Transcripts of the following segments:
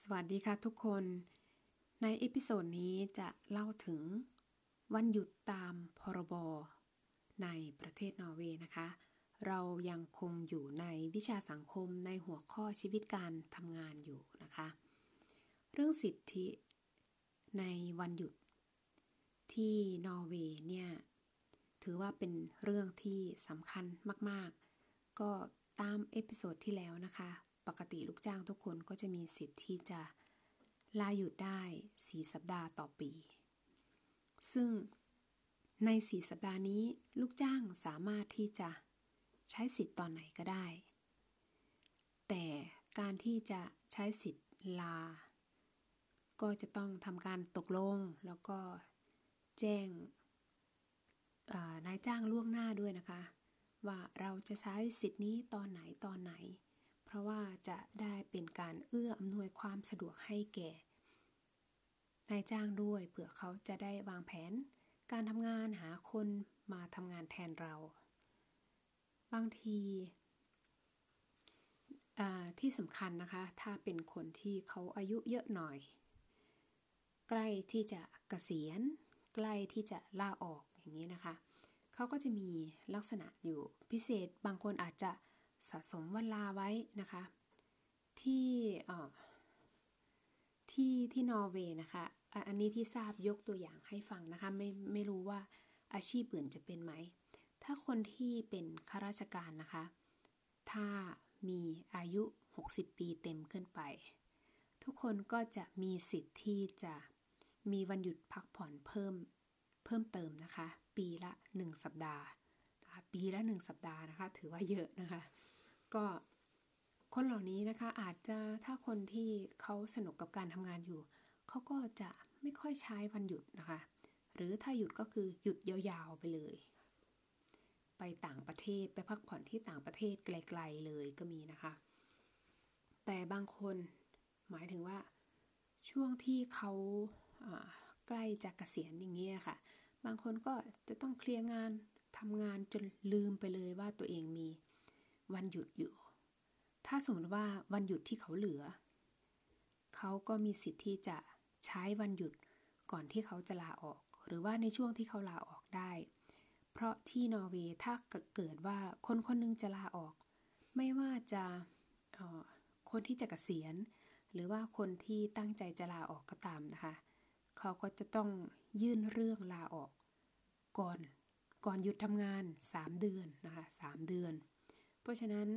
สวัสดีค่ะทุกคน ใน episode นี้จะเล่าถึงวันหยุดตามพรบในประเทศนอร์เวย์นะคะ เรายังคงอยู่ในวิชาสังคมในหัวข้อชีวิตการทำงานอยู่นะคะ เรื่องสิทธิในวันหยุดที่นอร์เวย์เนี่ย ถือว่าเป็นเรื่องที่สำคัญมาก ๆ ก็ตาม episode ที่แล้วนะคะ ปกติลูกจ้างทุกคนก็จะมีสิทธิ์ที่จะลาหยุดได้ 4 สัปดาห์ต่อปี ซึ่งใน 4 สัปดาห์นี้ลูกจ้างสามารถที่จะใช้สิทธิ์ตอนไหนก็ได้ แต่การที่จะใช้สิทธิ์ลา ก็จะต้องทำการตกลงแล้วก็แจ้งนายจ้างล่วงหน้าด้วยนะคะ ว่าเราจะใช้สิทธิ์นี้ตอนไหนตอนไหน ราะว่าจะได้เป็นการเอื้ออำนวยความสะดวกให้แก่นายจ้างด้วยเผื่อเขาจะได้วางแผน การทำงานหาคนมาทำงานแทนเรา บางทีที่สำคัญนะคะ ถ้าเป็นคนที่เขาอายุเยอะหน่อย ใกล้ที่จะกะเกษียณ ใกล้ที่จะลาออกอย่างนี้นะคะ เขาก็จะมีลักษณะอยู่พิเศษ บางคนอาจจะ สะสมวันลาไว้นะคะ ที่ที่ที่นอร์เวย์นะคะ อันนี้ที่ทราบยกตัวอย่างให้ฟังนะคะ ไม่ไม่รู้ว่าอาชีพอื่นจะเป็นไหม ถ้าคนที่เป็นข้าราชการนะคะ ถ้ามีอายุ 60 ปีเต็มขึ้นไป ทุกคนก็จะมีสิทธิ์ที่จะมีวันหยุดพักผ่อนเพิ่มเพิ่มเติมนะคะ ปีละ 1 สัปดาห์ปีละ 1 สัปดาห์นะคะ ถือว่าเยอะนะคะ ก็คนเหล่านี้นะคะอาจจะถ้าคนที่เขาสนุกกับการทำงานอยู่ เขาก็จะไม่ค่อยใช้วันหยุดนะคะ หรือถ้าหยุดก็คือหยุดยาวๆไปเลย ไปต่างประเทศไปพักผ่อนที่ต่างประเทศไกลๆเลยก็มีนะคะ แต่บางคนหมายถึงว่าช่วงที่เขาใกล้จะกะเกษียณอย่างนี้ค่ะ บางคนก็จะต้องเคลียร์งานทำงานจนลืมไปเลยว่าตัวเองมี วันหยุดอยู่ ถ้าสมมติว่าวันหยุดที่เขาเหลือ เขาก็มีสิทธิ์ที่จะใช้วันหยุดก่อนที่เขาจะลาออก หรือว่าในช่วงที่เขาลาออกได้ เพราะที่นอร์เวย์ถ้าเกิดว่าคนคนนึงจะลาออก ไม่ว่าจะคนที่จะกะเกษียณ หรือว่าคนที่ตั้งใจจะลาออกก็ตามนะคะ เขาก็จะต้องยื่นเรื่องลาออก ก่อนก่อนหยุดทำงาน 3 เดือนนะคะ3เดือน เพราะฉะนั้น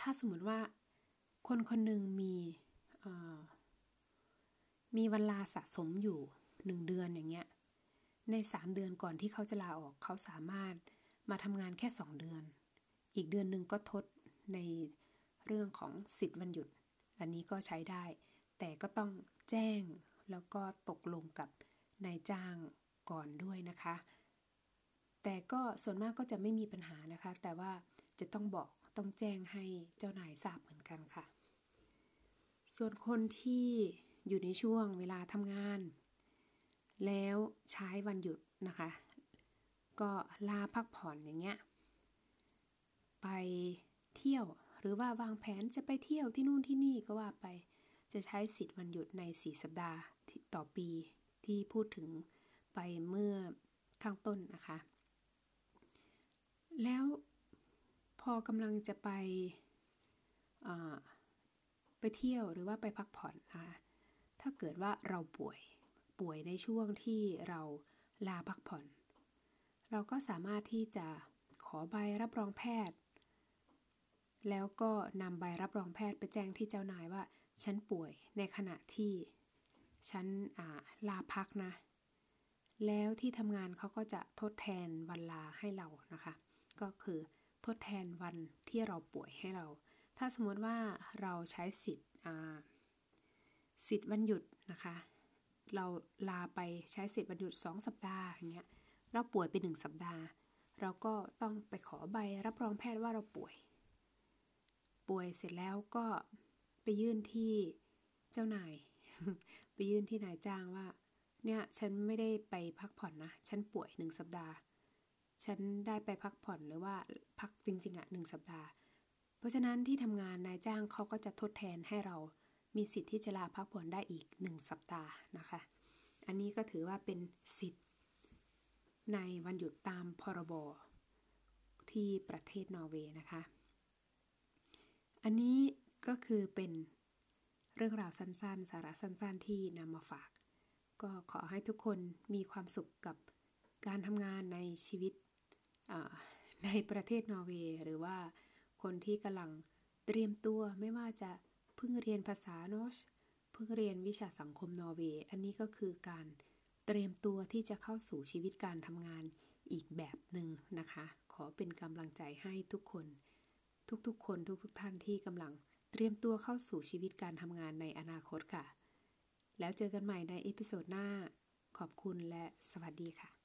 ถ้าสมมติว่าคนคนหนึ่งมีมีเวลาสะสมอยู่หนึ่งเดือนอย่างเงี้ย ในสามเดือนก่อนที่เขาจะลาออก เขาสามารถมาทำงานแค่สองเดือน อีกเดือนหนึ่งก็ทดในเรื่องของสิทธิ์วันหยุด อันนี้ก็ใช้ได้ แต่ก็ต้องแจ้งแล้วก็ตกลงกับนายจ้างก่อนด้วยนะคะ แต่ก็ส่วนมากก็จะไม่มีปัญหานะคะ แต่ว่า จะต้องบอกต้องแจ้งให้เจ้านายทราบเหมือนกันค่ะ ส่วนคนที่อยู่ในช่วงเวลาทำงาน แล้วใช้วันหยุดนะคะ ก็ลาพักผ่อนอย่างเงี้ย ไปเที่ยวหรือว่าวางแผนจะไปเที่ยวที่นู่นที่นี่ก็ว่าไปจะใช้สิทธิ์วันหยุดใน 4 สัปดาห์ต่อปีที่พูดถึงไปเมื่อข้างต้นนะคะ แล้ว อกำลังจะไปไปเที่ยวหรือว่าไปพักผ่อนนะคะถ้าเกิดว่าเราป่วยป่วยในช่วงที่เราลาพักผ่อน เราก็สามารถที่จะขอใบรับรองแพทย์ แล้วก็นำใบรับรองแพทย์ไปแจ้งที่เจ้านายว่า ฉันป่วยในขณะที่ฉันลาพักนะ แล้วที่ทำงานเขาก็จะทดแทนวันลาให้เรานะคะ ก็คือ ทดแทนวันที่เราป่วยให้เรา ถ้าสมมติว่าเราใช้สิทธิ์สิทธิ์วันหยุดนะคะ เราลาไปใช้สิทธิ์วันหยุด 2 สัปดาห์อย่างเงี้ยเราป่วยไปหนึ่งสัปดาห์ เราก็ต้องไปขอใบรับรองแพทย์ว่าเราป่วย ป่วยเสร็จแล้วก็ไปยื่นที่เจ้านาย ไปยื่นที่นายจ้างว่าเนี่ยฉันไม่ได้ไปพักผ่อนนะ ฉันป่วยหนึ่งสัปดาห์ ฉันได้ไปพักผ่อนหรือว่าพักจริงๆอะหนึ่งสัปดาห์ เพราะฉะนั้นที่ทำงานนายจ้างเขาก็จะทดแทนให้เรามีสิทธิ์ที่จะลาพักผ่อนได้อีก1สัปดาห์นะคะ อันนี้ก็ถือว่าเป็นสิทธิ์ ในวันหยุดตามพรบที่ประเทศนอร์เวย์นะคะ อันนี้ก็คือเป็นเรื่องราวสั้นๆ สาระสั้นๆ ที่นำมาฝาก ก็ขอให้ทุกคนมีความสุขกับการทำงานในชีวิต ในประเทศนอร์เวย์หรือว่าคนที่กำลังเตรียมตัวไม่ว่าจะเพิ่งเรียนภาษาโนชเพิ่งเรียนวิชาสังคมนอร์เวย์ อันนี้ก็คือการเตรียมตัวที่จะเข้าสู่ชีวิตการทำงานอีกแบบหนึ่งนะคะ ขอเป็นกำลังใจให้ทุกคน ทุกๆ คนทุกๆท่านที่กำลังเตรียมตัวเข้าสู่ชีวิตการทำงานในอนาคตค่ะ แล้วเจอกันใหม่ในเอพิโซดหน้า ขอบคุณและสวัสดีค่ะ